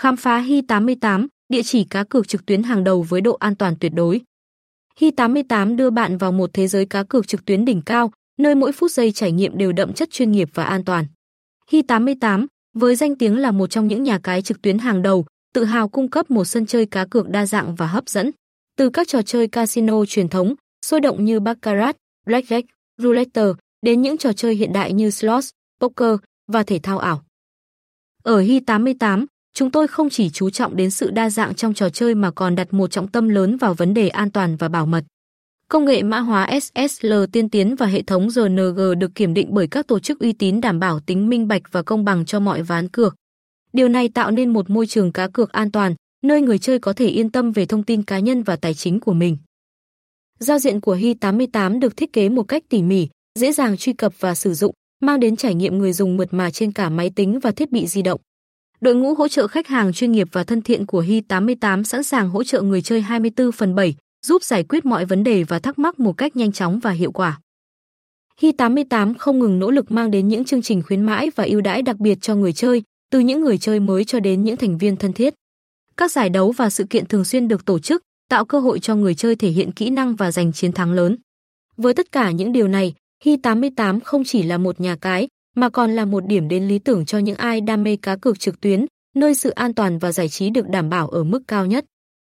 Khám phá Hi88, địa chỉ cá cược trực tuyến hàng đầu với độ an toàn tuyệt đối. Hi88 đưa bạn vào một thế giới cá cược trực tuyến đỉnh cao, nơi mỗi phút giây trải nghiệm đều đậm chất chuyên nghiệp và an toàn. Hi88, với danh tiếng là một trong những nhà cái trực tuyến hàng đầu, tự hào cung cấp một sân chơi cá cược đa dạng và hấp dẫn. Từ các trò chơi casino truyền thống, sôi động như baccarat, blackjack, roulette, đến những trò chơi hiện đại như slots, poker và thể thao ảo. Ở Hi88, chúng tôi không chỉ chú trọng đến sự đa dạng trong trò chơi mà còn đặt một trọng tâm lớn vào vấn đề an toàn và bảo mật. Công nghệ mã hóa SSL tiên tiến và hệ thống RNG được kiểm định bởi các tổ chức uy tín đảm bảo tính minh bạch và công bằng cho mọi ván cược. Điều này tạo nên một môi trường cá cược an toàn, nơi người chơi có thể yên tâm về thông tin cá nhân và tài chính của mình. Giao diện của Hi88 được thiết kế một cách tỉ mỉ, dễ dàng truy cập và sử dụng, mang đến trải nghiệm người dùng mượt mà trên cả máy tính và thiết bị di động. Đội ngũ hỗ trợ khách hàng chuyên nghiệp và thân thiện của Hi88 sẵn sàng hỗ trợ người chơi 24 phần 7, giúp giải quyết mọi vấn đề và thắc mắc một cách nhanh chóng và hiệu quả. Hi88 không ngừng nỗ lực mang đến những chương trình khuyến mãi và ưu đãi đặc biệt cho người chơi, từ những người chơi mới cho đến những thành viên thân thiết. Các giải đấu và sự kiện thường xuyên được tổ chức, tạo cơ hội cho người chơi thể hiện kỹ năng và giành chiến thắng lớn. Với tất cả những điều này, Hi88 không chỉ là một nhà cái, mà còn là một điểm đến lý tưởng cho những ai đam mê cá cược trực tuyến, nơi sự an toàn và giải trí được đảm bảo ở mức cao nhất.